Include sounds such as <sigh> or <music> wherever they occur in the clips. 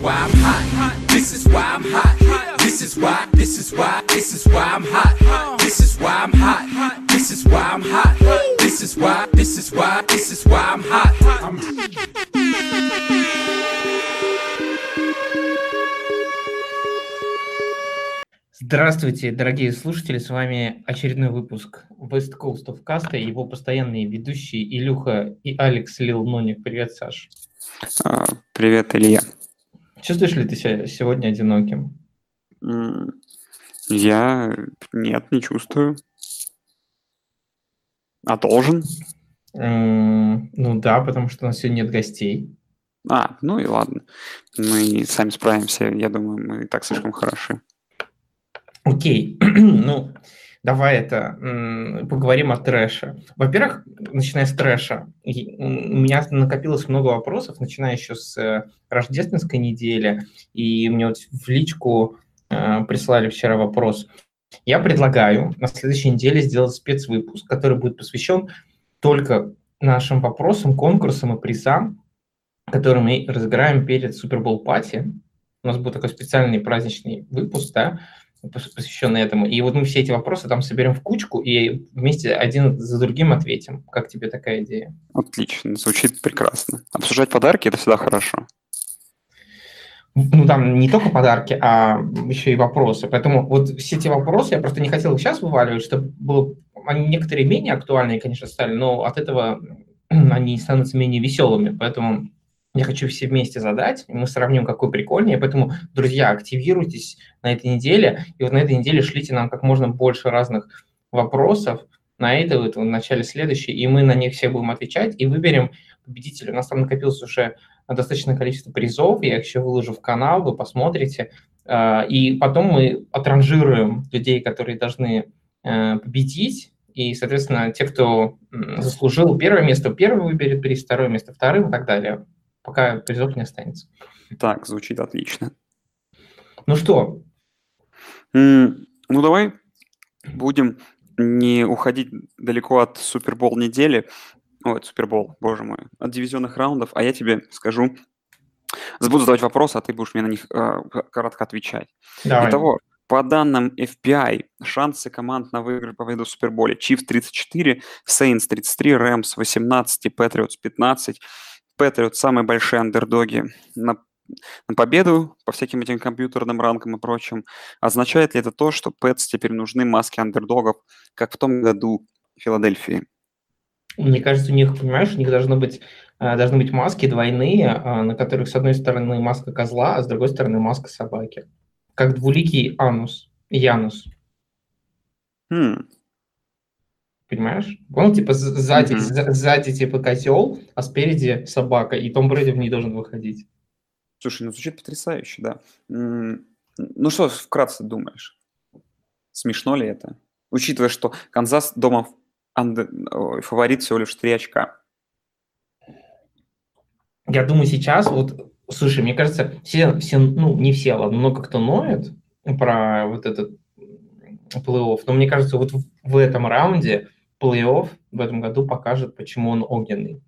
why I'm hot. This is why I'm hot. This is why, this is why, this is why I'm hot. This is why I'm hot. This is why I'm hot. This is why, this is why, this is why I'm hot. I'm Здравствуйте, дорогие слушатели, с вами очередной выпуск West Coast of Cast и его постоянные ведущие Илюха и Алекс Лил Ноник. Привет, Саш. А, Привет, Илья. Чувствуешь ли ты себя сегодня одиноким? Я нет, не чувствую. А должен? Ну да, потому что у нас сегодня нет гостей. А, ну и ладно. Мы сами справимся. Я думаю, мы и так слишком хороши. Окей, <clears throat> ну давай это поговорим о трэше. Во-первых, начиная с трэша, у меня накопилось много вопросов, начиная еще с э, рождественской недели, и мне вот в личку э, прислали вчера вопрос. Я предлагаю на следующей неделе сделать спецвыпуск, который будет посвящен только нашим вопросам, конкурсам и призам, которые мы разыграем перед Супербол пати. У нас будет такой специальный праздничный выпуск, да, пос- посвященный этому. И вот мы все эти вопросы там соберем в кучку и вместе один за другим ответим. Как тебе такая идея? Отлично, звучит прекрасно. Обсуждать подарки – это всегда хорошо. Ну, там не только подарки, а еще и вопросы. Поэтому вот все эти вопросы, я просто не хотел их сейчас вываливать, чтобы было... Они некоторые менее актуальные, конечно, стали, но от этого они становятся менее веселыми. Поэтому я хочу все вместе задать, и мы сравним, какой прикольнее. Поэтому, друзья, активируйтесь на этой неделе, и вот на этой неделе шлите нам как можно больше разных вопросов на это вот в начале следующей, и мы на них все будем отвечать, и выберем победителя. У нас там накопилось уже достаточное количество призов, я их еще выложу в канал, вы посмотрите, А, и потом мы отранжируем людей, которые должны э, победить, и, соответственно, те, кто заслужил первое место, первый выберет приз, второе место вторым и так далее, пока призов не останется. Так, звучит отлично. Ну что, Ну, давай будем не уходить далеко от Супербол недели. Ой, от Супербол, боже мой. От дивизионных раундов. А я тебе скажу, буду задавать вопросы, а ты будешь мне на них э, коротко отвечать. давай. Итого, по данным FBI, шансы команд на выигрыш победу в Суперболе. Chiefs 34, Saints 33, Rams 18 и Patriots 15. Patriots самые большие андердоги на, на победу по всяким этим компьютерным ранкам и прочим. Означает ли это то, что Пэтс теперь нужны маски андердогов, как в том году в Филадельфии? Мне кажется, у них, понимаешь, у них должно быть, э, должны быть маски двойные, э, на которых с одной стороны маска козла, а с другой стороны маска собаки. Как двуликий анус, Янус. Хм, Понимаешь? Он типа сзади, з- сзади типа козел, а спереди собака, и Том Брэди в ней должен выходить. Слушай, ну звучит потрясающе, да. Ну что вкратце думаешь? Смешно ли это? Учитывая, что Канзас дома фаворит всего лишь 3 очка. Я думаю, сейчас вот, слушай, мне кажется, все, все, ну, не все, ладно, много кто ноет про вот этот плей-офф, но мне кажется, вот в, в этом раунде плей-офф в этом году покажет, почему он огненный.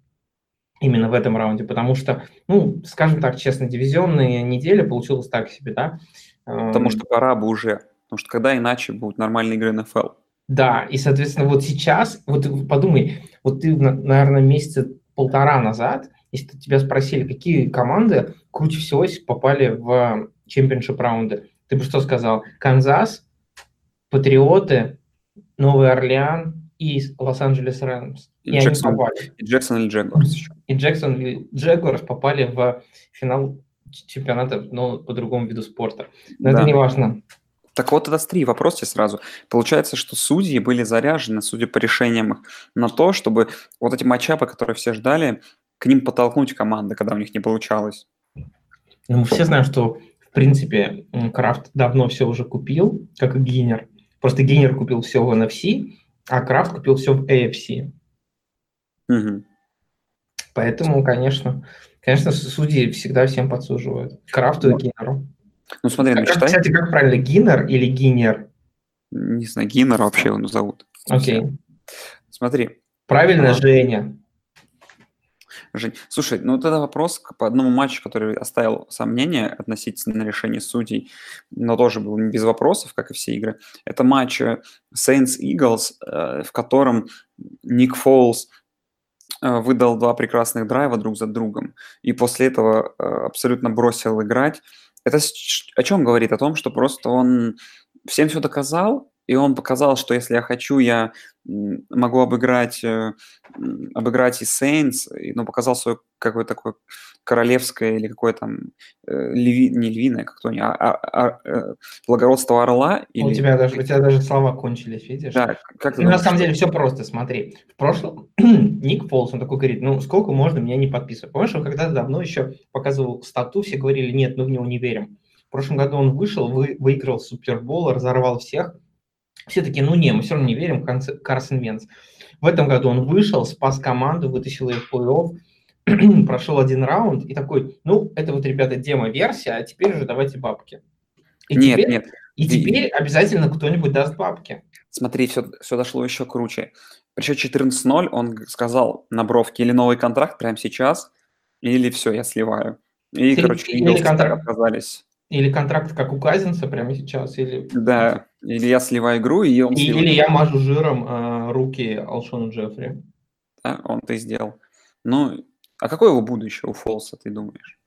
Именно в этом раунде, потому что, ну, скажем так, честно, дивизионная неделя получилась так себе, да. Потому Эм, что пора бы уже. Потому что когда иначе будут нормальные игры НФЛ? Да, и, соответственно, вот сейчас, вот подумай, вот ты, на- наверное, месяца полтора назад, если тебя спросили, какие команды круче всего попали в championship раунды, ты бы что сказал? Канзас, Патриоты, Новый Орлеан и Лос-Анджелес Рэмс. И И Джексон, попали. и Джексон или Джегорс еще. И Джексон и Джегорс попали в финал чемпионата, но по другому виду спорта. Но это Да. не важно. Так вот, это три вопрос тебе сразу. Получается, что судьи были заряжены, судя по решениям их, на то, чтобы вот эти матчапы, которые все ждали, к ним подтолкнуть команды, когда у них не получалось. Ну, мы все знаем, что, в принципе, Крафт давно все уже купил, как и Гиннер. Просто Гиннер купил все в NFC, а Крафт купил все в AFC. Мгм. Поэтому, конечно, конечно, судьи всегда всем подсуживают. Крафту и Гиннеру. Ну смотри, ну Как, кстати, как правильно, Гиннер или Гиннер? Не знаю, Гиннера вообще его зовут. Окей. Смотри, Правильно, А. Женя. Жень, слушай, ну это вопрос по одному матчу, который оставил сомнения относительно решения судей, но тоже был без вопросов, как и все игры. Это матч э, Saints-Eagles, э, в котором Ник Фолс э, выдал два прекрасных драйва друг за другом, и после этого абсолютно бросил играть. Это о чем говорит? О том, что просто он всем все доказал, и он показал, что если я хочу, я могу обыграть, э, обыграть и Saints, ну, показал свое какое-то такое королевское или какое там э, льви, не львиное, как то не, а, а, а, э, благородство орла. Или... У, тебя даже, у тебя даже слова кончились, видишь? Да, как ну, на самом деле все просто, смотри. В прошлом <clears throat> Ник Фолс, он такой говорит, ну, сколько можно меня не подписывать? Помнишь, он когда-то давно еще показывал стату, все говорили, нет, мы в него не верим. В прошлом году он вышел, вы, выиграл Супербол, разорвал всех, все таки ну не, мы все равно не верим Карсон Венц. В этом году он вышел, спас команду, вытащил ее в плей-офф, <clears throat> прошел один раунд и такой, ну, это вот, ребята, демо-версия, а теперь уже давайте бабки. И нет, теперь, нет. И теперь обязательно кто-нибудь даст бабки. Смотри, все, все дошло еще круче. При счете 14-0 он сказал на бровке или новый контракт прямо сейчас, или все, я сливаю. И, или, короче, или контракт отказались. Или контракт, как у Казинца прямо сейчас, или... Да, или я сливаю игру, и он и, Или я мажу жиром э, руки Алшону Джеффри. Да, он это сделал. Ну, а какое его будущее у Фолса, ты думаешь?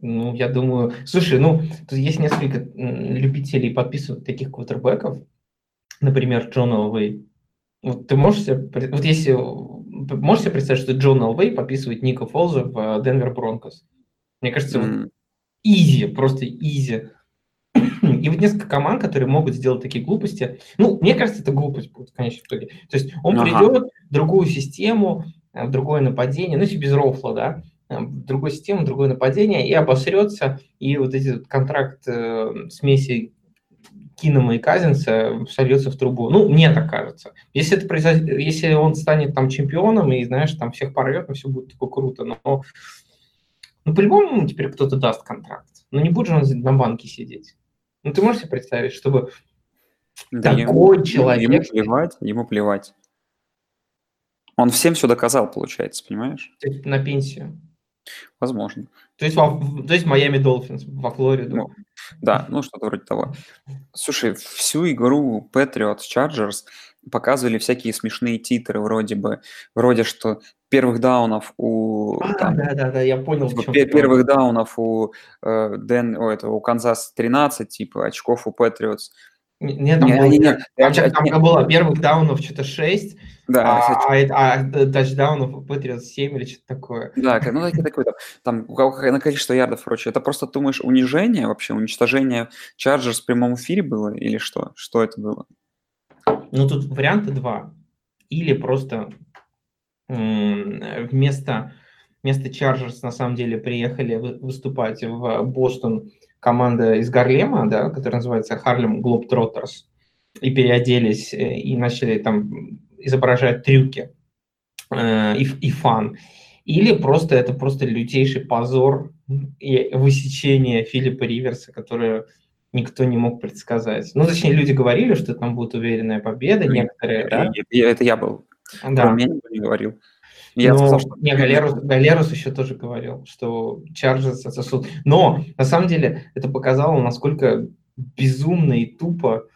Ну, я думаю... Слушай, ну, тут есть несколько любителей подписывать таких квотербеков. Например, Джон Элвей. Вот ты можешь себе... Вот если... Можешь себе представить, что Джон Элвей подписывает Ника Фолза в Денвер Бронкос? Мне кажется, mm. Вот изи, просто изи. И вот несколько команд, которые могут сделать такие глупости. Ну, мне кажется, это глупость будет в конечном итоге. То есть он ага. придет в другую систему, э, в другое нападение, ну, если без рофла, да, э, в другую систему, в другое нападение, и обосрется, и вот этот контракт э, смеси Кинома и Казинца сольется в трубу. Ну, мне так кажется. Если, это произойдет, если он станет там чемпионом и, знаешь, там всех порвет, то все будет такое круто. Но ну, по-любому теперь кто-то даст контракт. Но не будет же он на банке сидеть. Ну, ты можешь себе представить, чтобы да, такой ему, человек... Ему плевать, ему плевать. Он всем все доказал, получается, понимаешь? На пенсию. Возможно. То есть, то есть Майами Долфинс во Флориду. Ну, да, ну что-то вроде того. Слушай, всю игру Patriots Chargers показывали всякие смешные титры, вроде бы, вроде что первых даунов у... А, там, да, да, да, я понял. Типа, пер- первых даунов у, э, Дэн, о, этого, у Канзас 13, типа, очков у Патриотс. Нет, там, не, было, не, не, там, там, там не, было первых даунов что-то 6, да, а, кстати, а, а тачдаунов у Патриотс 7 или что-то такое. Да, ну такие такое, там, там на количество ярдов, короче, это просто, думаешь, унижение вообще, уничтожение Чарджерс в прямом эфире было или что? Что это было? Ну, тут варианты два. Или просто вместо, вместо Чарджерс на самом деле приехали выступать в Бостон команда из Гарлема, да, которая называется Харлем Globetrotters, и переоделись э, и начали там изображать трюки э, и, и фан. Или просто это просто лютейший позор и высечение Филиппа Риверса, которое никто не мог предсказать. Ну, точнее, люди говорили, что там будет уверенная победа, некоторые, да? Это я был. Да. Меня никто не говорил. Я Но, сказал, что... Не, Галерус, Галерус еще тоже говорил, что Чарджерс отсосут. Но, на самом деле, это показало, насколько безумно и тупо,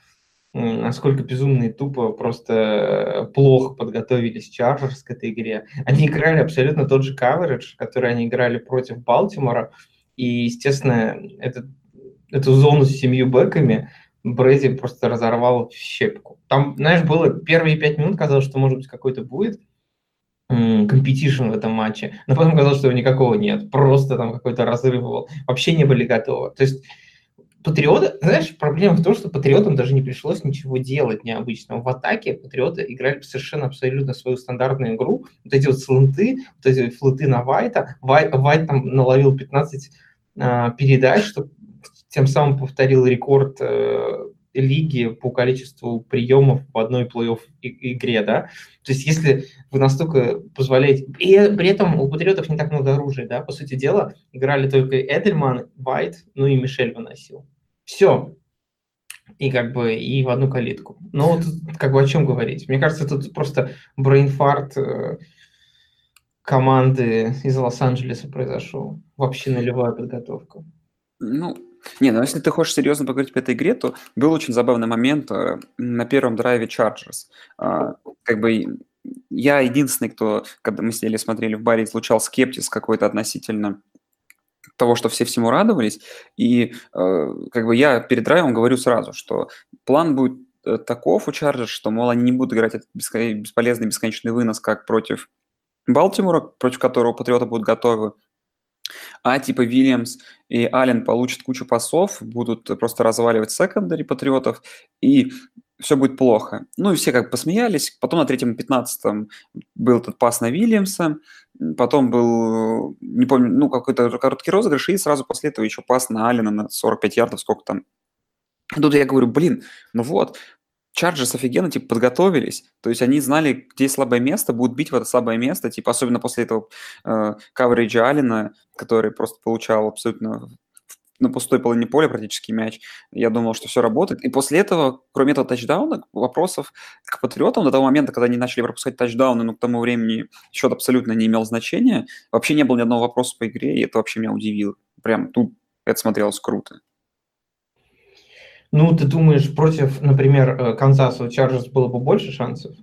насколько безумно и тупо просто плохо подготовились Чарджерс к этой игре. Они играли абсолютно тот же coverage, который они играли против Балтимора, и, естественно, этот, эту зону с семью бэками Брэди просто разорвал щепку. Там, знаешь, было первые пять минут, казалось, что, может быть, какой-то будет, competition в этом матче, но потом казалось, что его никакого нет, просто там какой-то разрыв был, вообще не были готовы. То есть Патриоты, знаешь, проблема в том, что патриотам даже не пришлось ничего делать необычного. В атаке патриоты играли совершенно абсолютно свою стандартную игру. Вот эти вот слоты, вот эти flat ы на Вайта. Вайт, Вайт там наловил 15 э, передач, что тем самым повторил рекорд э, лиги по количеству приемов в одной плей-офф игре, да. То есть если вы настолько позволяете... И при этом у Патриотов не так много оружия, да, по сути дела, играли только Эдельман, Вайт, ну и Мишель выносил. Все. И как бы и в одну калитку. Но вот как бы о чем говорить? Мне кажется, тут просто brain fart э, команды из Лос-Анджелеса произошел. Вообще нулевая подготовка. Ну, не, ну если ты хочешь серьезно поговорить по этой игре, то был очень забавный момент э, на первом драйве Chargers. А, как бы я единственный, кто, когда мы сидели, смотрели в баре, излучал скептиз какой-то относительно того, что все всему радовались. И э, как бы я перед драйвом говорю сразу, что план будет э, таков у Chargers, что, мол, они не будут играть этот бесполезный бесконечный вынос, как против Балтимора, против которого Патриоты будут готовы, а типа Вильямс и Аллен получат кучу пасов, будут просто разваливать секондари патриотов, и все будет плохо. Ну и все как посмеялись. Потом на третьем и пятнадцатом был этот пас на Вильямса, потом был, не помню, ну какой-то короткий розыгрыш, и сразу после этого еще пас на Аллена на 45 ярдов, сколько там. Тут я говорю, блин, ну вот, Чарджерс офигенно, типа, подготовились. То есть они знали, где слабое место, будут бить в это слабое место. Типа, особенно после этого э, Алина, который просто получал абсолютно на пустой половине поля практически мяч. Я думал, что все работает. И после этого, кроме этого тачдауна, вопросов к патриотам до того момента, когда они начали пропускать тачдауны, но к тому времени счет абсолютно не имел значения. Вообще не было ни одного вопроса по игре, и это вообще меня удивило. Прям тут это смотрелось круто. Ну, ты думаешь, против, например, э, Канзаса у Чарджерс было бы больше шансов?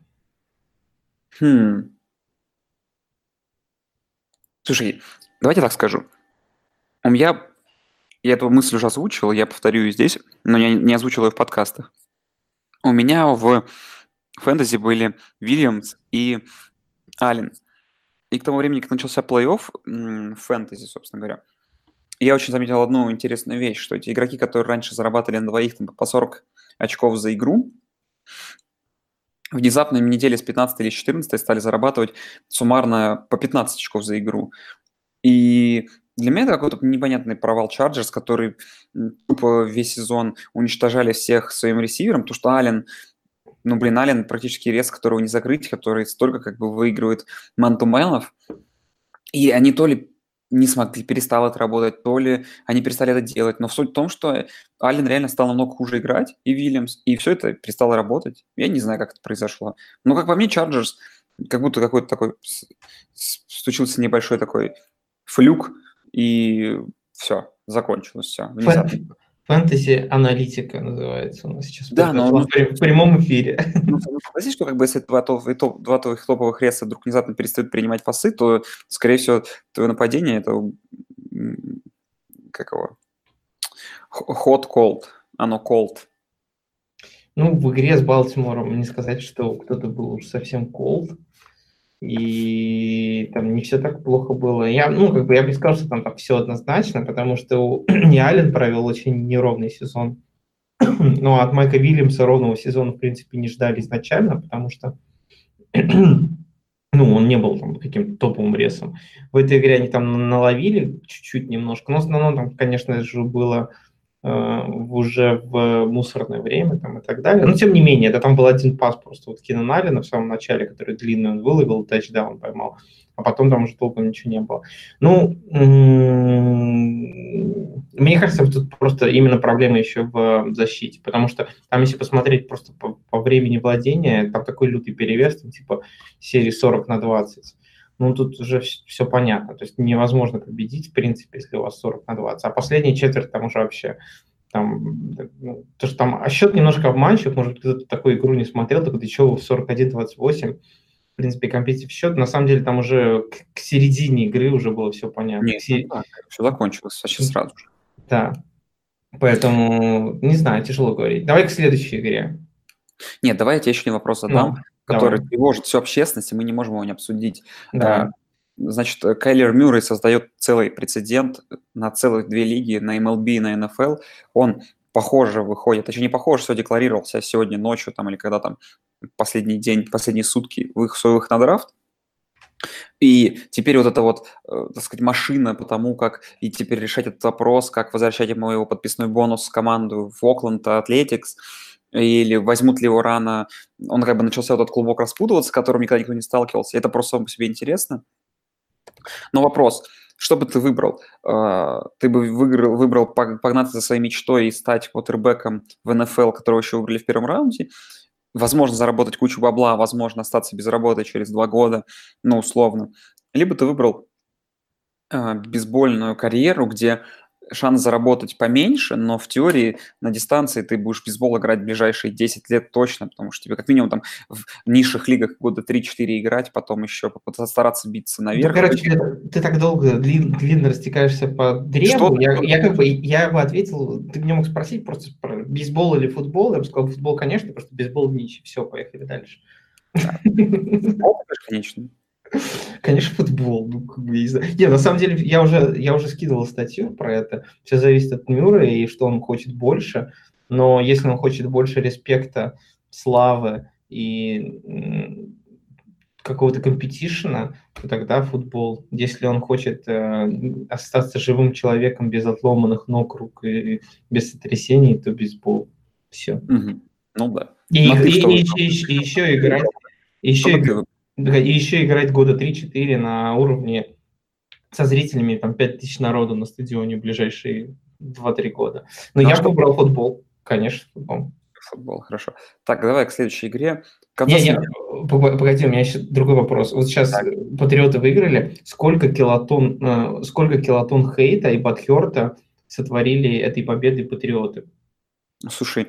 Хм. Слушай, давайте так скажу. У меня, я эту мысль уже озвучил, я повторю ее здесь, но я не озвучил ее в подкастах. У меня в фэнтези были Вильямс и Аллен. И к тому времени, как начался плей-офф фэнтези, собственно говоря, я очень заметил одну интересную вещь, что эти игроки, которые раньше зарабатывали на двоих там, по 40 очков за игру, внезапно неделе с 15 или 14 стали зарабатывать суммарно по 15 очков за игру. И для меня это какой-то непонятный провал Чарджерс, который тупо весь сезон уничтожали всех своим ресивером, потому что Ален, ну, блин, Ален практически рез, которого не закрыть, который столько как бы выигрывает мантуменов. И они то ли не смогли, перестал это работать, то ли они перестали это делать. Но суть в том, что Аллен реально стал намного хуже играть, и Вильямс, и все это перестало работать. Я не знаю, как это произошло. Но, как по мне, Чарджерс как будто какой-то такой случился небольшой такой флюк, и все, закончилось все. Внезапно. Фэнтези-аналитика называется у нас сейчас. Да, но... В, в прямом эфире. Ну, согласись, что как бы если два, топ, топ, два твоих топовых реса вдруг внезапно перестают принимать пасы, то, скорее всего, твое нападение – это как его? Hot cold. Оно cold. Ну, в игре с Балтимором не сказать, что кто-то был уж совсем cold и там не все так плохо было. Я, ну, как бы я бы сказал, что там так все однозначно, потому что не <clears throat> Аллен провел очень неровный сезон. <clears throat> Но от Майка Вильямса ровного сезона, в принципе, не ждали изначально, потому что <clears throat> ну, он не был там каким-то топовым ресом. В этой игре они там наловили чуть-чуть немножко, но в основном там, конечно же, было уже в мусорное время там, и так далее. Но тем не менее, да, там был один пас просто вот Кинан Аллена в самом начале, который длинный он выловил, тачдаун поймал, а потом там уже толком ничего не было. Ну, мне кажется, тут просто именно проблема еще в защите, потому что там, если посмотреть просто по, по времени владения, там такой лютый перевес, там, типа серии 40 на 20 ну, тут уже все понятно. То есть невозможно победить, в принципе, если у вас 40 на 20. А последняя четверть там уже вообще там, ну, то, что там, а счет немножко обманчив, может, кто-то такую игру не смотрел, так ты что, 41-28, в принципе, компетитив счет, на самом деле там уже к, к середине игры уже было все понятно. Нет, Сер... ну, все закончилось вообще сразу же. Да, поэтому, не знаю, тяжело говорить. Давай к следующей игре. Нет, давай я тебе еще один вопрос задам. Который Давай. тревожит всю общественность, и мы не можем его не обсудить. Да. А, значит, Кайлер Мюррей создает целый прецедент на целых две лиги, на MLB и на NFL. Он похоже выходит, точнее не похоже, что декларировался сегодня ночью там или когда там последний день, последние сутки в их своих на драфт. И теперь вот эта вот, э, так сказать, машина по тому, как и теперь решать этот вопрос, как возвращать ему его подписной бонус в команду в Окленд Атлетикс, или возьмут ли его рано. Он как бы начался этот клубок распутываться, с которым никогда никто не сталкивался. Это просто само по себе интересно. Но вопрос, что бы ты выбрал? А, ты бы выиграл, выбрал погнаться за своей мечтой и стать квотербеком в НФЛ, которого еще выбрали в первом раунде, возможно, заработать кучу бабла, возможно, остаться без работы через два года, ну, условно. Либо ты выбрал а, бейсбольную карьеру, где шанс заработать поменьше, но в теории на дистанции ты будешь в бейсбол играть в ближайшие 10 лет точно, потому что тебе как минимум там в низших лигах года 3-4 играть, потом еще стараться биться наверх. Ну, короче, ты так долго, длин, длинно растекаешься по древу, я, я, как бы, я бы ответил, ты мне мог спросить просто про бейсбол или футбол, я бы сказал, футбол, конечно, просто бейсбол ничего, все, поехали дальше. Футбол, конечно. <laughs> Конечно, футбол. Ну, как бы, не, знаю. не, на самом деле, я уже, я уже скидывал статью про это. Все зависит от Мюра и что он хочет больше. Но если он хочет больше респекта, славы и какого-то компетишена, то тогда футбол. Если он хочет э, остаться живым человеком без отломанных ног, рук и без сотрясений, то бейсбол. Все. Угу. Ну да. И, и, и, и, и еще играть. Еще, играть и еще играть года 3-4 на уровне со зрителями, там 5 тысяч народу на стадионе в ближайшие 2-3 года. Но ну, я что... выбрал футбол, конечно, футбол. Футбол, хорошо. Так, давай к следующей игре. Не, не, погоди, у меня еще другой вопрос. Вот сейчас так. Патриоты выиграли. Сколько килотон, э, сколько килотон хейта и подхерта сотворили этой победы Патриоты? Слушай,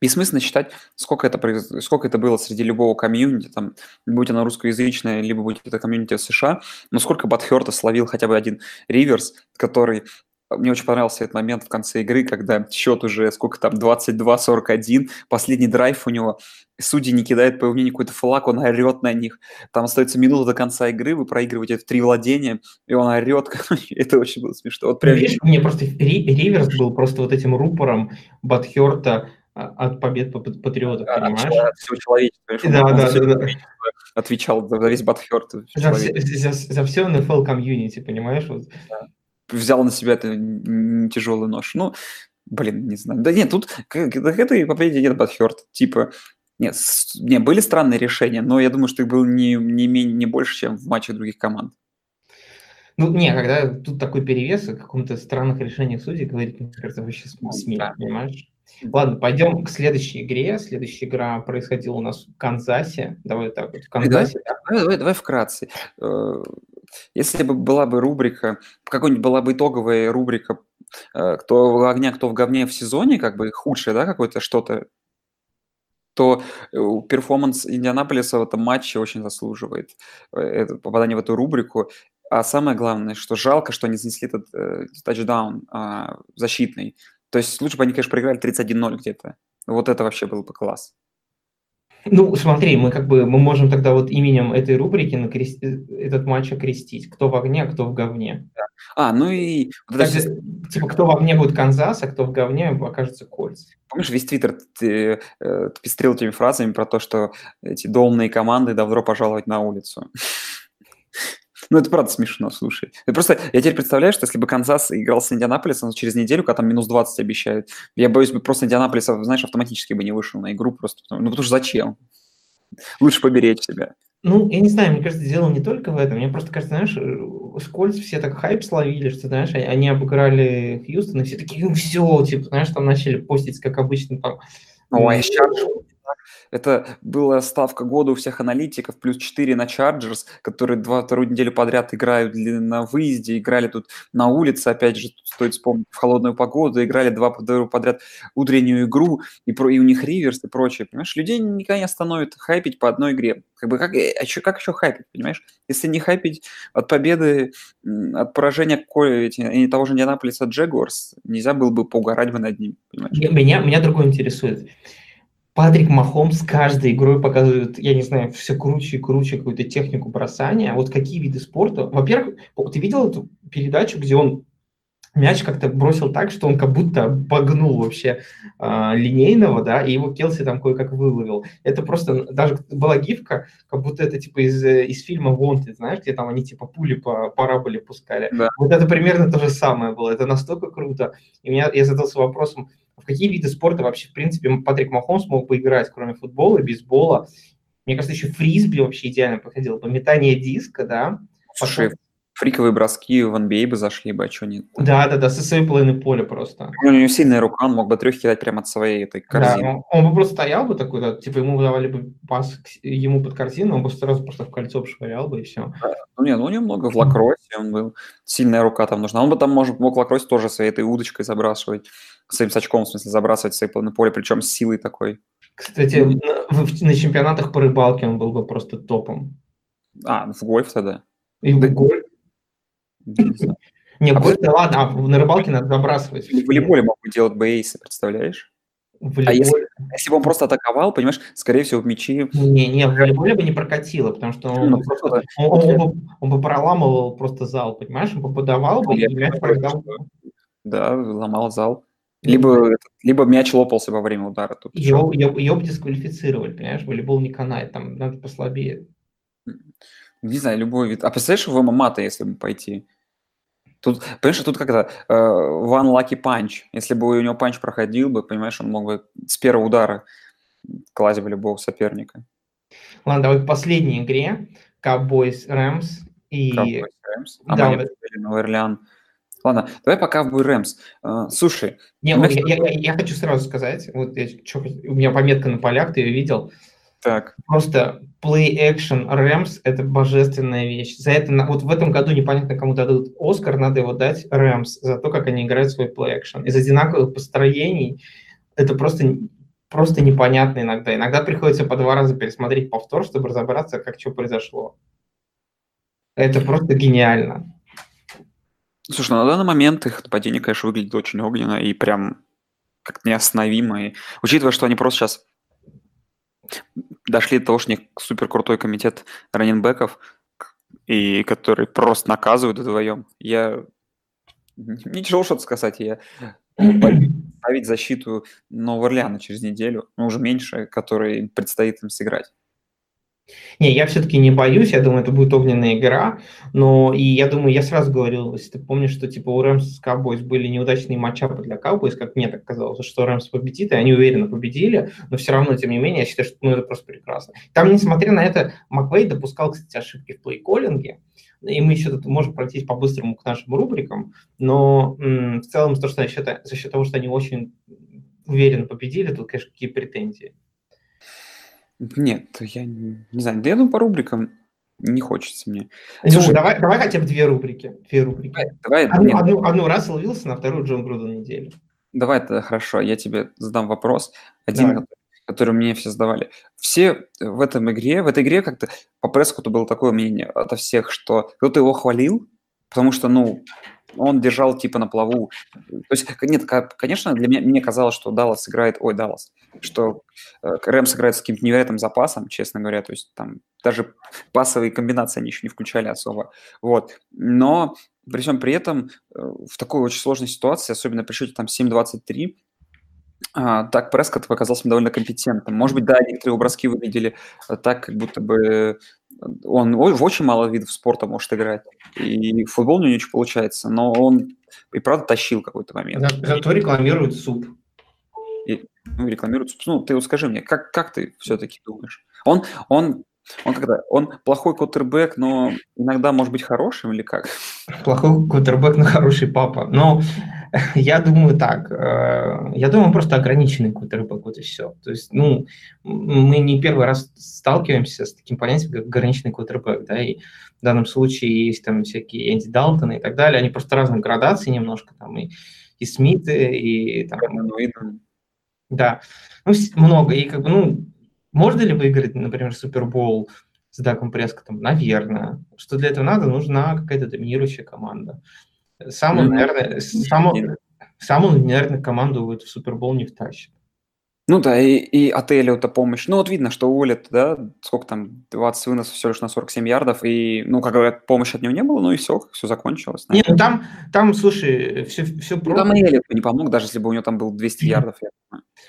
Бессмысленно считать, сколько это, сколько это было среди любого комьюнити, там, будь оно русскоязычное, либо будь это комьюнити США, но сколько Батхерта словил хотя бы один Риверс, который мне очень понравился этот момент в конце игры, когда счет уже сколько там, 22-41, последний драйв у него, судьи не кидают, по его мнению, какой-то флаг, он орет на них. Там остается минута до конца игры, вы проигрываете три владения, и он орет. <laughs> это очень было смешно. Вот прям... Видишь, мне просто Риверс был просто вот этим рупором Батхерта, от побед патриотов, да, понимаешь? От всего человечества. Да, да, да, да. Отвечал за весь Батхерт. За, все, за, за все NFL комьюнити, понимаешь? Вот. Да. Взял на себя это тяжелый нож. Ну, блин, не знаю. Да нет, тут к, этой победе нет Батхерт. Типа, нет, не, были странные решения, но я думаю, что их было не, не, менее, не больше, чем в матчах других команд. Ну, не, когда тут такой перевес о каком-то странных решениях судей, говорить, мне кажется, вообще смех, да. понимаешь? Ладно, пойдем к следующей игре. Следующая игра происходила у нас в Канзасе. Давай так вот, в Канзасе. Давай, давай, давай вкратце. Э, если бы была бы рубрика, какой-нибудь была бы итоговая рубрика, э, кто в огне, кто в говне в сезоне, как бы худшее, да, какое-то что-то, то э, performance Индианаполиса в этом матче очень заслуживает это, попадание в эту рубрику. А самое главное, что жалко, что они занесли этот э, тачдаун э, защитный. То есть лучше бы они, конечно, проиграли 31-0 где-то. Вот это вообще был бы класс. Ну, смотри, мы как бы мы можем тогда вот именем этой рубрики накрест... Э, этот матч окрестить. Кто в огне, а кто в говне. Да. А, ну и... Вот так, сейчас... Типа, кто в огне будет Канзас, а кто в говне окажется Кольц. Помнишь, весь твиттер ты, э, пестрил этими фразами про то, что эти домные команды добро пожаловать на улицу. Ну, это правда смешно, слушай. Это просто, я теперь представляю, что если бы Канзас играл с Индианаполисом через неделю, когда там минус 20 обещают, я боюсь, бы просто Индианаполис, знаешь, автоматически бы не вышел на игру просто. Ну, потому что зачем? Лучше поберечь себя. Ну, я не знаю, мне кажется, дело не только в этом. Мне просто кажется, знаешь, скользь все так хайп словили, что, знаешь, они обыграли Хьюстон, и все такие, ну все, типа, знаешь, там начали постить, как обычно, там. Ой, сейчас это была ставка года у всех аналитиков, плюс 4 на Chargers, которые два, вторую неделю подряд играют на выезде, играли тут на улице, опять же, стоит вспомнить, в холодную погоду, играли два подряд утреннюю игру, и, про, и у них риверс и прочее, понимаешь? Людей никогда не остановит хайпить по одной игре. Как бы как, а что, как еще хайпить, понимаешь? Если не хайпить от победы, от поражения эти, того же Индианаполиса Джегуарс, нельзя было бы поугарать бы над ним, понимаешь? Меня, меня другое интересует. Патрик Махомс каждой игрой показывает, я не знаю, все круче и круче какую-то технику бросания. Вот какие виды спорта? Во-первых, ты видел эту передачу, где он мяч как-то бросил так, что он как будто обогнул вообще э, линейного, да, и его Келси там кое-как выловил. Это просто, даже была гифка, как будто это типа из, из фильма Wanted, знаешь, где там они типа пули по параболе пускали. Да. Вот это примерно то же самое было. Это настолько круто. И меня, я задался вопросом, в какие виды спорта вообще, в принципе, Патрик Махомс мог бы играть, кроме футбола, бейсбола? Мне кажется, еще фрисби вообще идеально подходил. По метание диска, да? Слушай, Фриковые броски в NBA бы зашли бы, а что нет? Да, да, да, со своей половины поля просто. У него сильная рука, он мог бы трех кидать прямо от своей этой корзины. Да, он, он бы просто стоял бы такой, да, типа ему давали бы пас ему под корзину, он бы сразу просто в кольцо швырял бы и все. Ну нет, ну у него много в лакросе, он был, сильная рука там нужна. Он бы там может, мог лакросе тоже своей этой удочкой забрасывать, своим сачком, в смысле, забрасывать своей половины поля, причем с силой такой. Кстати, на, на чемпионатах по рыбалке он был бы просто топом. А, в гольф тогда? И в гольф. Не, гольф, да ладно, а на рыбалке надо забрасывать. В волейболе мог бы делать бы эйсы, представляешь? А если, если бы он просто атаковал, понимаешь, скорее всего, в мячи... Не, не, в волейболе бы не прокатило, потому что он, ну, просто, он, он, он, бы, он бы проламывал просто зал, понимаешь? Он бы подавал бы, и мяч пролетал. Да, ломал зал. Либо, либо мяч лопался во время удара. Тут его, его, его бы дисквалифицировали, понимаешь? Волейбол не канает, там надо послабее. Не знаю, любой вид. А представляешь, в ММА-то, если бы пойти? Тут, понимаешь, тут как-то э, one lucky punch. Если бы у него панч проходил бы, понимаешь, он мог бы с первого удара класть бы любого соперника. Ладно, давай к последней игре. Cowboys Rams и... Cowboys Rams. А да, мы Орлеан. Ладно, давай пока в Рэмс. Uh, слушай. Не, ну, я, я, я хочу сразу сказать, вот я, чё, у меня пометка на полях, ты ее видел. Так. Просто play action Rams – это божественная вещь. За это, вот в этом году непонятно, кому дадут Оскар, надо его дать Rams за то, как они играют свой play action. Из одинаковых построений это просто, просто непонятно иногда. Иногда приходится по два раза пересмотреть повтор, чтобы разобраться, как что произошло. Это просто гениально. Слушай, ну, на данный момент их нападение, конечно, выглядит очень огненно и прям как неостановимо. И, учитывая, что они просто сейчас дошли до того, что у них супер крутой комитет раненбеков, и который просто наказывают вдвоем. Я не тяжело что-то сказать, я <clears throat> ставить защиту Нового Орлеана через неделю, но уже меньше, который предстоит им сыграть. Не, я все-таки не боюсь, я думаю, это будет огненная игра, но и я думаю, я сразу говорил, если ты помнишь, что типа у Рэмс с Cowboys были неудачные матчапы для Cowboys, как мне так казалось, что Рэмс победит, и они уверенно победили, но все равно, тем не менее, я считаю, что ну, это просто прекрасно. Там, несмотря на это, Маквей допускал, кстати, ошибки в плей-коллинге, и мы еще тут можем пройтись по-быстрому к нашим рубрикам, но в целом то, что за счет, за счет того, что они очень уверенно победили, тут, конечно, какие претензии. Нет, я не, не знаю. Да я думаю, по рубрикам не хочется мне. Ну, Слушай, давай, давай хотя бы две рубрики. Две рубрики. Давай, одну, нет. одну, одну Рассел Уилсон, а вторую Джон Груден неделю. Давай, это хорошо. Я тебе задам вопрос. Один, давай. который мне все задавали. Все в этом игре, в этой игре как-то по пресс-куту было такое мнение ото всех, что кто-то его хвалил, потому что, ну, он держал типа на плаву. То есть, нет, конечно, для меня мне казалось, что Даллас играет, ой, Даллас, что э, Рэмс играет с каким-то невероятным запасом, честно говоря, то есть там даже пасовые комбинации они еще не включали особо, вот. Но при всем при этом э, в такой очень сложной ситуации, особенно при счете там 7-23, а, так Прескотт показался мне довольно компетентным. Может быть, да, некоторые броски выглядели э, так, как будто бы он в очень мало видов спорта может играть. И футбол у него не очень получается, но он и правда тащил какой-то момент. Зато рекламирует суп. И, ну, рекламирует суп. Ну, ты вот скажи мне, как, как ты все-таки думаешь? Он, он, он, когда, он плохой кутербэк, но иногда может быть хорошим или как? Плохой кутербэк, но хороший папа. Но <laughs> Я думаю так. Э, я думаю, просто ограниченный квотербек, вот и все. То есть, ну, мы не первый раз сталкиваемся с таким понятием, как ограниченный квотербек, да, и в данном случае есть там всякие Энди Далтоны и так далее, они просто разных градаций немножко, там, и, и Смиты, и там... Да, ну, много, и как бы, ну, можно ли выиграть, например, Супербол с Даком Прескотом? Наверное. Что для этого надо? Нужна какая-то доминирующая команда. Самую, ну, наверное, самую, самую, наверное, команду в Супербол не втащит. Ну да, и, и от Эллиота помощь. Ну вот видно, что Уоллет, да, сколько там, 20 выносов всего лишь на 47 ярдов, и, ну, как говорят, помощи от него не было, ну и все, все закончилось. Нет, ну там, там, слушай, все, все просто... Ну, там и Эллиот не помог, даже если бы у него там был 200 ярдов. Я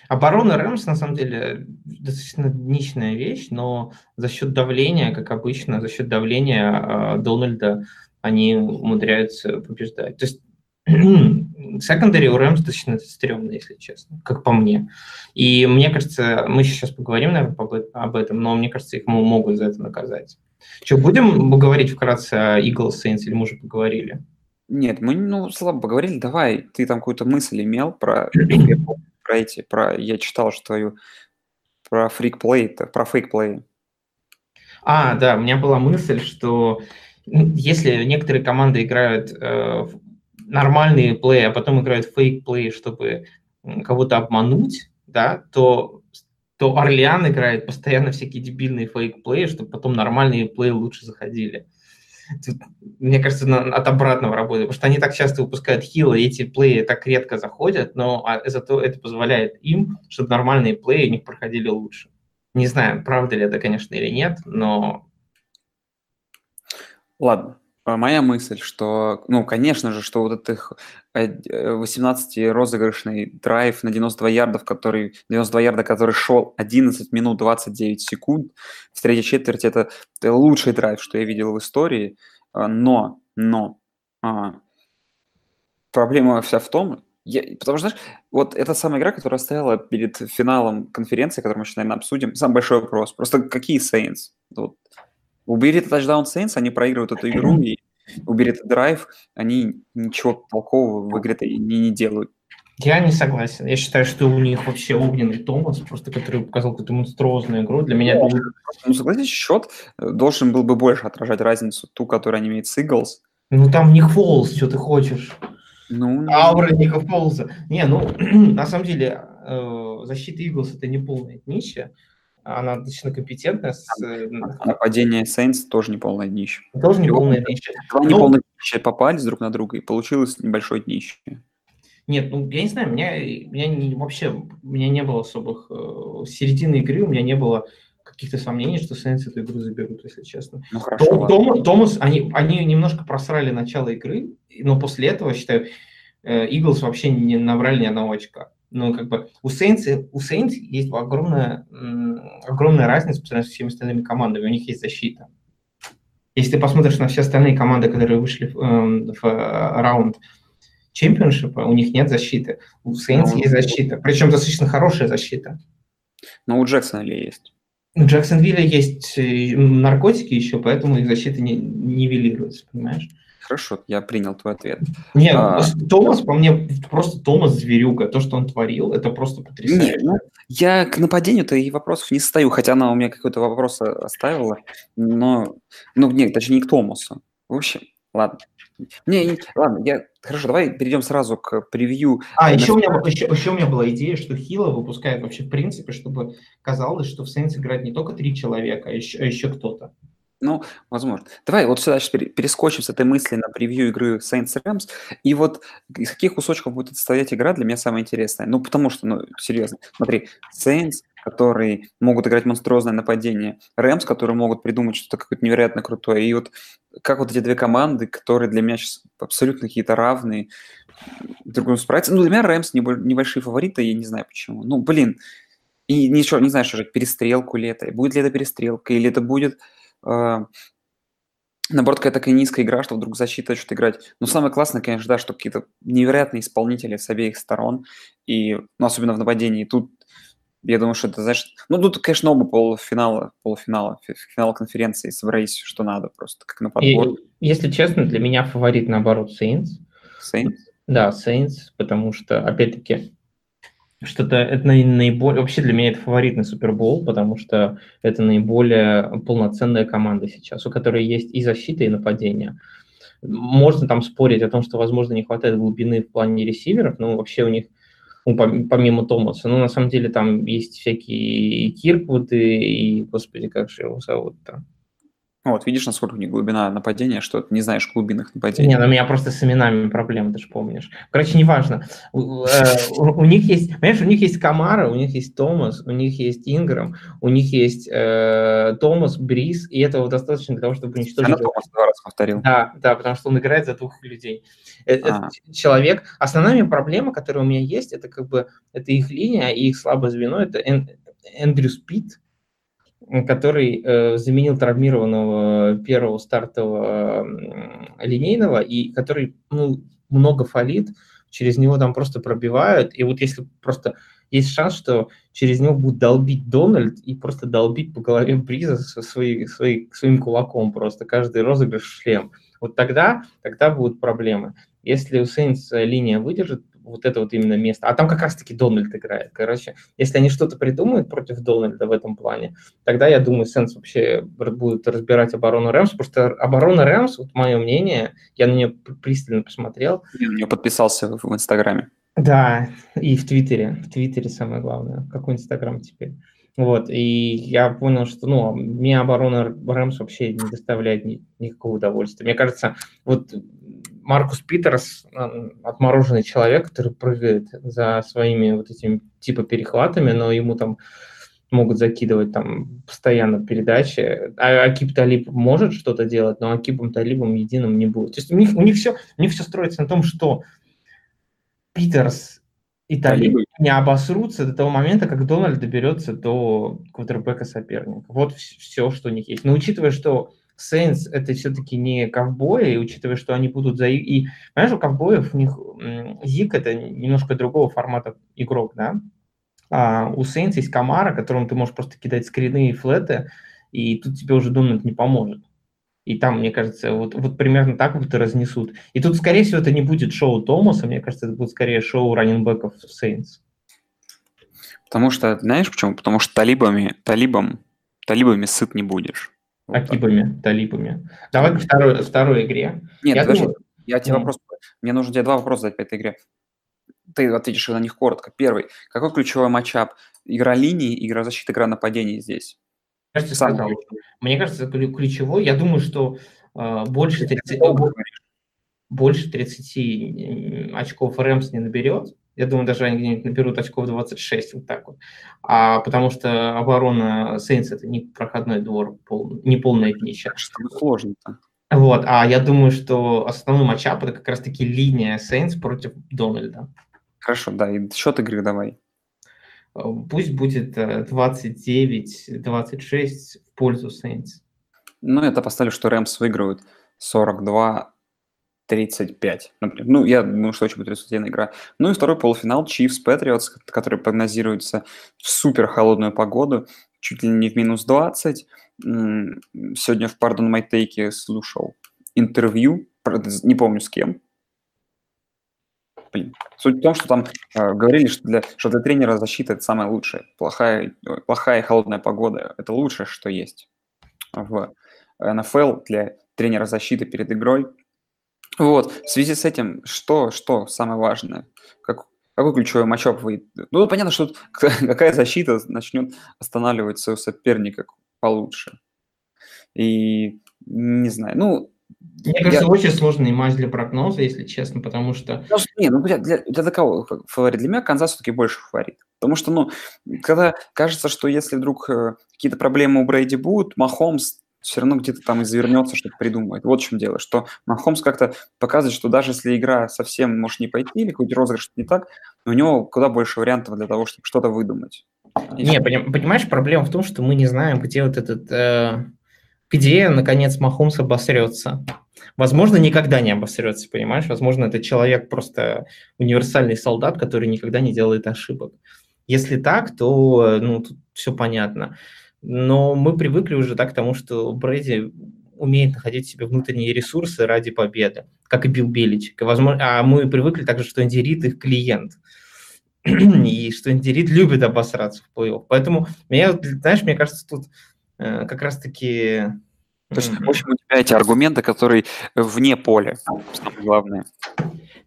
Оборона Рэмс, на самом деле, достаточно дничная вещь, но за счет давления, как обычно, за счет давления э, Дональда они умудряются побеждать. То есть секондари у Рэмс достаточно стрёмно, если честно, как по мне. И мне кажется, мы сейчас поговорим, наверное, об этом, но мне кажется, их могут за это наказать. Что, будем говорить вкратце о Eagles Saints, или мы уже поговорили? Нет, мы, ну, слабо поговорили. Давай, ты там какую-то мысль имел про, <clears throat> про эти, про, я читал, что твою, про фрик плей, про фейк плей. А, да, у меня была мысль, что если некоторые команды играют э, нормальные плей, а потом играют фейк плей, чтобы кого-то обмануть, да, то, то Орлеан играет постоянно всякие дебильные фейк плей, чтобы потом нормальные плей лучше заходили. Тут, мне кажется, на, от обратного работает, потому что они так часто выпускают хилы, и эти плеи так редко заходят, но а, зато это позволяет им, чтобы нормальные плеи у них проходили лучше. Не знаю, правда ли это, конечно, или нет, но... Ладно, а моя мысль, что, ну, конечно же, что вот этот 18-розыгрышный э, драйв на 92 ярдов, который, 92 ярда, который шел 11 минут 29 секунд в третьей четверти, это, это лучший драйв, что я видел в истории, а, но, но, а, проблема вся в том, я, потому что, знаешь, вот эта самая игра, которая стояла перед финалом конференции, которую мы сейчас, наверное, обсудим, самый большой вопрос. Просто какие Saints? Вот, Убери этот тачдаун Saints, они проигрывают эту игру, и убери этот драйв, они ничего толкового в игре не, не делают. Я не согласен. Я считаю, что у них вообще огненный Томас, просто который показал какую-то монструозную игру. Для меня ну. Ну, согласись, счет э, должен был бы больше отражать разницу, ту, которую они имеют с Eagles. Ну, там Ник Фолс, что ты хочешь? Ну, Аура Ника Фолза. Не, ну, <clears throat> на самом деле, э, защита Eagles это не полная днище она достаточно компетентная. С... Э, нападение Saints тоже не полное днище. Тоже не полное днище. Два Но... неполных днища попались друг на друга, и получилось небольшое днище. Нет, ну я не знаю, меня, меня не, вообще у меня не было особых э, середины игры, у меня не было каких-то сомнений, что Saints эту игру заберут, если честно. Ну хорошо. Том, Том, Томас, они, они немножко просрали начало игры, но после этого, считаю, э, Eagles вообще не набрали ни одного очка ну, как бы у Saints, у Saints есть огромная, огромная разница по сравнению с всеми остальными командами. У них есть защита. Если ты посмотришь на все остальные команды, которые вышли в, э, в раунд чемпионшипа, у них нет защиты. У Saints ну, есть защита. Причем достаточно хорошая защита. Но у Джексона есть. У Джексонвилля есть э, наркотики еще, поэтому их защита не нивелируется, понимаешь? Хорошо, я принял твой ответ. Нет, а, Томас, по мне, просто Томас зверюга. То, что он творил, это просто потрясающе. Нет, ну, я к нападению-то и вопросов не стою, хотя она у меня какой-то вопрос оставила, но, ну, нет, точнее, не к Томасу. В общем, ладно. Не, ладно, я хорошо, давай перейдем сразу к превью. А, еще у, меня, еще, еще у меня была идея, что Хила выпускает вообще в принципе, чтобы казалось, что в Saints играет не только три человека, а еще, а еще кто-то. Ну, возможно. Давай вот сюда сейчас перескочим с этой мысли на превью игры Saints Rams. И вот из каких кусочков будет состоять игра, для меня самое интересное. Ну, потому что, ну, серьезно, смотри, Saints, которые могут играть монструозное нападение, Рэмс, которые могут придумать что-то какое-то невероятно крутое. И вот как вот эти две команды, которые для меня сейчас абсолютно какие-то равные, друг другу справиться. Ну, для меня Рэмс небольшие фавориты, я не знаю почему. Ну, блин, и ничего, не знаю, что же, перестрелку ли это, будет ли это перестрелка, или это будет наоборот, какая-то такая низкая игра, что вдруг защита что-то играть. Но самое классное, конечно, да, что какие-то невероятные исполнители с обеих сторон, и, ну, особенно в нападении. Тут, я думаю, что это, знаешь, ну, тут, конечно, оба полуфинала, полуфинала, финала конференции собрались, что надо просто, как на подбор. И, если честно, для меня фаворит, наоборот, Saints. Saints? Да, Saints, потому что, опять-таки, что-то это наиболее... Вообще для меня это фаворитный Супербол, потому что это наиболее полноценная команда сейчас, у которой есть и защита, и нападение. Можно там спорить о том, что, возможно, не хватает глубины в плане ресиверов, но вообще у них, ну, помимо Томаса, ну, на самом деле там есть всякие Кирквуды и, господи, как же его зовут-то? Вот, видишь, насколько у них глубина нападения, что ты не знаешь глубинных нападений. Не, ну у меня просто с именами проблемы, ты же помнишь. Короче, неважно. У, э, у, у них есть, понимаешь, у них есть Камара, у них есть Томас, у них есть Инграм, у них есть э, Томас, Брис, и этого достаточно для того, чтобы уничтожить... Она Томас два раза повторил. Да, да, потому что он играет за двух людей. Э, а. Человек... Основная проблема, которая у меня есть, это как бы, это их линия и их слабое звено, это Эндрю Спит, который э, заменил травмированного первого стартового э, линейного, и который ну, много фалит, через него там просто пробивают. И вот если просто есть шанс, что через него будет долбить Дональд и просто долбить по голове Бриза со своей, своей, своим кулаком просто каждый розыгрыш шлем. Вот тогда, тогда будут проблемы. Если у Сейнс линия выдержит, вот это вот именно место. А там как раз-таки Дональд играет. Короче, если они что-то придумают против Дональда в этом плане, тогда, я думаю, Сенс вообще будет разбирать оборону Рэмс, потому что оборона Рэмс, вот мое мнение, я на нее пристально посмотрел. Я на нее подписался в Инстаграме. Да, и в Твиттере. В Твиттере самое главное. Какой Инстаграм теперь? Вот, и я понял, что, ну, мне оборона Рэмс вообще не доставляет ни, никакого удовольствия. Мне кажется, вот Маркус Питерс, отмороженный человек, который прыгает за своими вот этими типа перехватами, но ему там могут закидывать там постоянно передачи. А Акип Талиб может что-то делать, но Акипом Талибом единым не будет. То есть у них, у них, все, у них все строится на том, что Питерс и Талиб не обосрутся до того момента, как Дональд доберется до квотербека соперника. Вот все, что у них есть. Но учитывая, что Сейнс это все-таки не ковбои, учитывая, что они будут за... И, понимаешь, у ковбоев у них Зик это немножко другого формата игрок, да? А у Сейнс есть Камара, которому ты можешь просто кидать скрины и флеты, и тут тебе уже Дональд не поможет. И там, мне кажется, вот, вот примерно так вот и разнесут. И тут, скорее всего, это не будет шоу Томаса, мне кажется, это будет скорее шоу раненбеков Сейнс. Потому что, знаешь почему? Потому что талибами, талибом, талибами сыт не будешь. Вот Акибами, так. талибами. Давай к второй, второй игре. Нет, я подожди, думаю... я тебе mm. вопрос... Мне нужно тебе два вопроса задать по этой игре. Ты ответишь на них коротко. Первый. Какой ключевой матчап? Игра линии, игра защиты, игра нападений здесь? Кажется, Сам сказал. Мне кажется, ключевой. Я думаю, что э, больше 30, больше 30 очков Рэмс не наберет. Я думаю, даже они наберут очков 26, вот так вот. А потому что оборона Сейнс это не проходной двор, пол, не полная днище. Что сложно-то? Вот, а я думаю, что основной матчап это как раз-таки линия Сейнс против Дональда. Хорошо, да, и счет игры давай. Пусть будет 29-26 э, в пользу Сейнс. Ну, это поставлю, что Рэмс выигрывают 42 35, например. Ну, я думаю, что очень будет результативная игра. Ну и второй полуфинал Chiefs Patriots, который прогнозируется в супер холодную погоду, чуть ли не в минус 20. Сегодня в Pardon My Take слушал интервью, не помню с кем. Блин. Суть в том, что там э, говорили, что для, что для тренера защита это самое лучшее. Плохая, плохая холодная погода – это лучшее, что есть в НФЛ для тренера защиты перед игрой – вот, в связи с этим, что, что самое важное? Как, какой ключевой матчап вы... Ну, понятно, что <laughs> какая защита начнет останавливать своего соперника получше. И не знаю, ну... Мне кажется, я... очень сложный матч для прогноза, если честно, потому что... Не, ну для, для, для кого фаворит? Для меня Канзас все-таки больше фаворит. Потому что, ну, когда кажется, что если вдруг э, какие-то проблемы у Брейди будут, Махомс все равно где-то там извернется, что-то придумает. Вот в чем дело, что Махомс как-то показывает, что даже если игра совсем может не пойти, или какой-то розыгрыш не так, у него куда больше вариантов для того, чтобы что-то выдумать. Не, понимаешь, проблема в том, что мы не знаем, где вот этот, э, где, наконец, Махомс обосрется. Возможно, никогда не обосрется, понимаешь? Возможно, это человек просто универсальный солдат, который никогда не делает ошибок. Если так, то ну, тут все понятно но мы привыкли уже так к тому, что Брэди умеет находить себе внутренние ресурсы ради победы, как и Билл Беличек. И, возможно, а мы привыкли также, что Энди Рид их клиент. <clears throat> и что Энди Рид любит обосраться в плей-офф. Поэтому, мне, знаешь, мне кажется, тут э, как раз-таки... То есть, в общем, у тебя эти аргументы, которые вне поля, самое главное.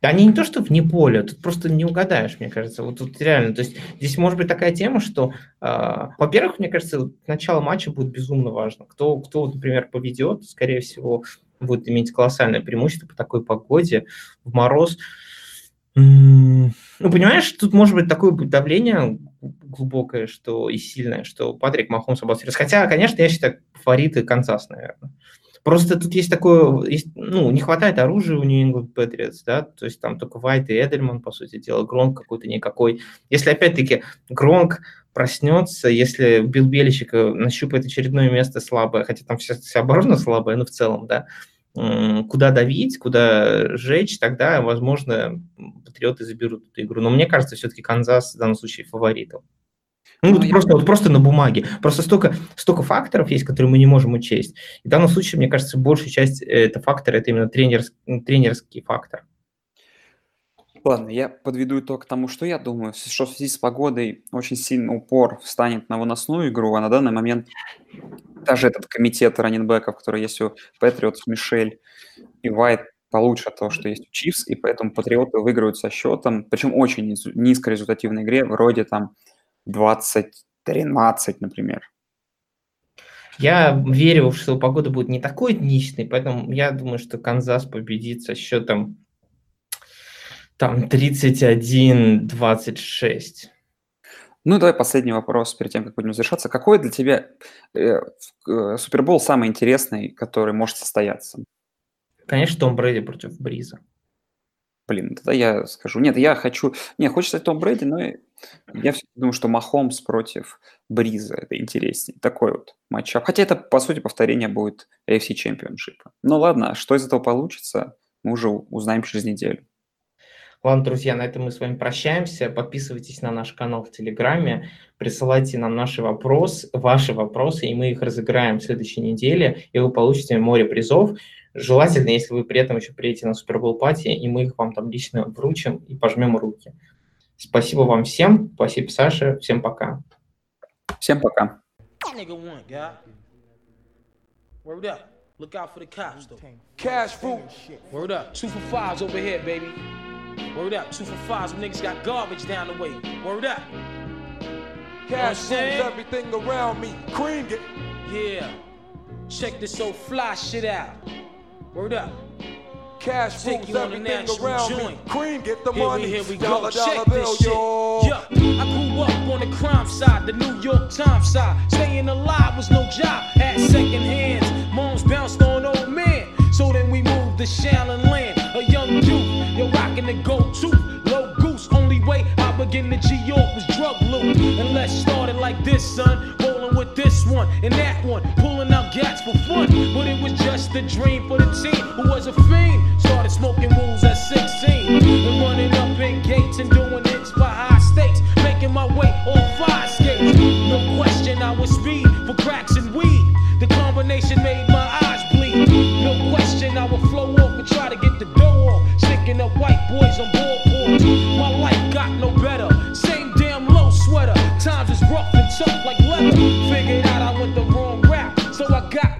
Да они не то, что вне поля, тут просто не угадаешь, мне кажется. Вот тут реально, то есть здесь может быть такая тема, что, э, во-первых, мне кажется, начало матча будет безумно важно. Кто, кто, например, поведет, скорее всего, будет иметь колоссальное преимущество по такой погоде в мороз. Ну, понимаешь, тут может быть такое давление глубокое, что и сильное, что Патрик Махомс обострится. Хотя, конечно, я считаю, фавориты Канзас, наверное. Просто тут есть такое, есть, ну, не хватает оружия у New England Patriots, да, то есть там только Вайт и Эдельман, по сути дела, Гронк какой-то никакой. Если, опять-таки, Гронк проснется, если Билл Беличек нащупает очередное место слабое, хотя там вся, вся оборона слабая, но в целом, да, куда давить, куда жечь, тогда, возможно, патриоты заберут эту игру. Но мне кажется, все-таки Канзас в данном случае фаворитом. Ну, вот, ну, просто, вот просто на бумаге. Просто столько, столько факторов есть, которые мы не можем учесть. И в данном случае, мне кажется, большая часть э, это фактор, это именно тренерс, тренерский фактор. Ладно, я подведу итог тому, что я думаю, что в связи с погодой очень сильно упор встанет на выносную игру, а на данный момент даже этот комитет раненбеков, который есть у Патриотс, Мишель и Вайт, получше того, что есть у Чивс, и поэтому Патриоты выиграют со счетом, причем очень низкорезультативной игре, вроде там 20-13, например. Я верю, что погода будет не такой этничной, поэтому я думаю, что Канзас победит со счетом там 31-26. Ну, давай последний вопрос перед тем, как будем завершаться. Какой для тебя э, э, Супербол самый интересный, который может состояться? Конечно, Том Брэди против Бриза. Блин, тогда я скажу. Нет, я хочу... Не, хочется Том Брэди, но я все думаю, что Махомс против Бриза это интереснее. Такой вот матчап. Хотя это, по сути, повторение будет AFC Championship. Ну ладно, что из этого получится, мы уже узнаем через неделю. Ладно, друзья, на этом мы с вами прощаемся. Подписывайтесь на наш канал в Телеграме, присылайте нам наши вопросы, ваши вопросы, и мы их разыграем в следующей неделе, и вы получите море призов. Желательно, если вы при этом еще приедете на Супербол пати, и мы их вам там лично вручим и пожмем руки. Спасибо вам всем, спасибо Саше, всем пока. Всем пока. Look out for the cops, though. Cash fruit. Word up. Two for fives over here, baby. Word up. Two for fives. Some niggas got garbage down the way. Word up. Cash you know everything around me. Cream it. Yeah. Check this old fly shit out. Word up. Cash rules everything around joint. me. Cream, get the here money. We, here we go. Dollar, Check dollar this bill, shit. Yeah, I grew up on the crime side, the New York Times side. Staying alive was no job. Had second hands. Moms bounced on old men. So then we moved to Shallon Land. A young youth, you're the go-to. Low goose, only way I begin to G-York was drug loot. And let's start it like this, son. Rolling with this one and that one. Pulling out gats for fun. But it was just a dream for the team who was a fiend. Started smoking rules at 16.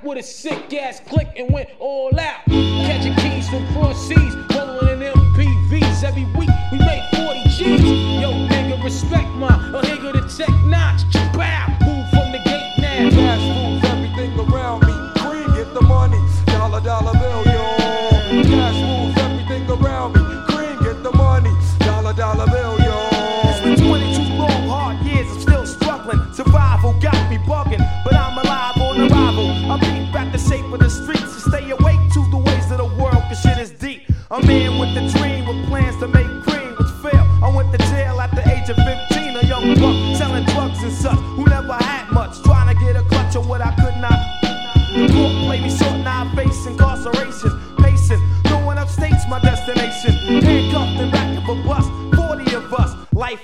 With a sick ass click and went all out. Catching keys from cross seas, rolling in MPVs. Every week we made 40 G's. Yo, nigga, respect my a nigga the tech notch. Bow, move from the gate now. Cash moves everything around me. Green, get the money. Dollar, dollar bill, yo. Cash moves everything around me. Green, get the money. Dollar, dollar bill, yo. It's been 22 long, hard years. I'm still struggling. Survival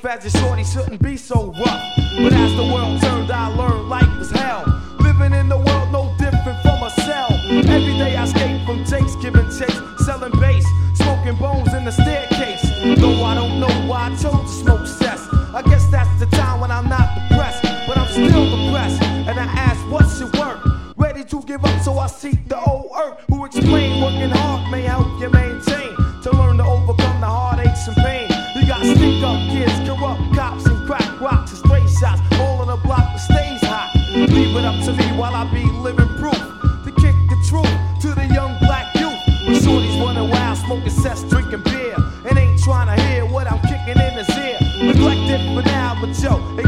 Life as a shorty shouldn't be so but yo, it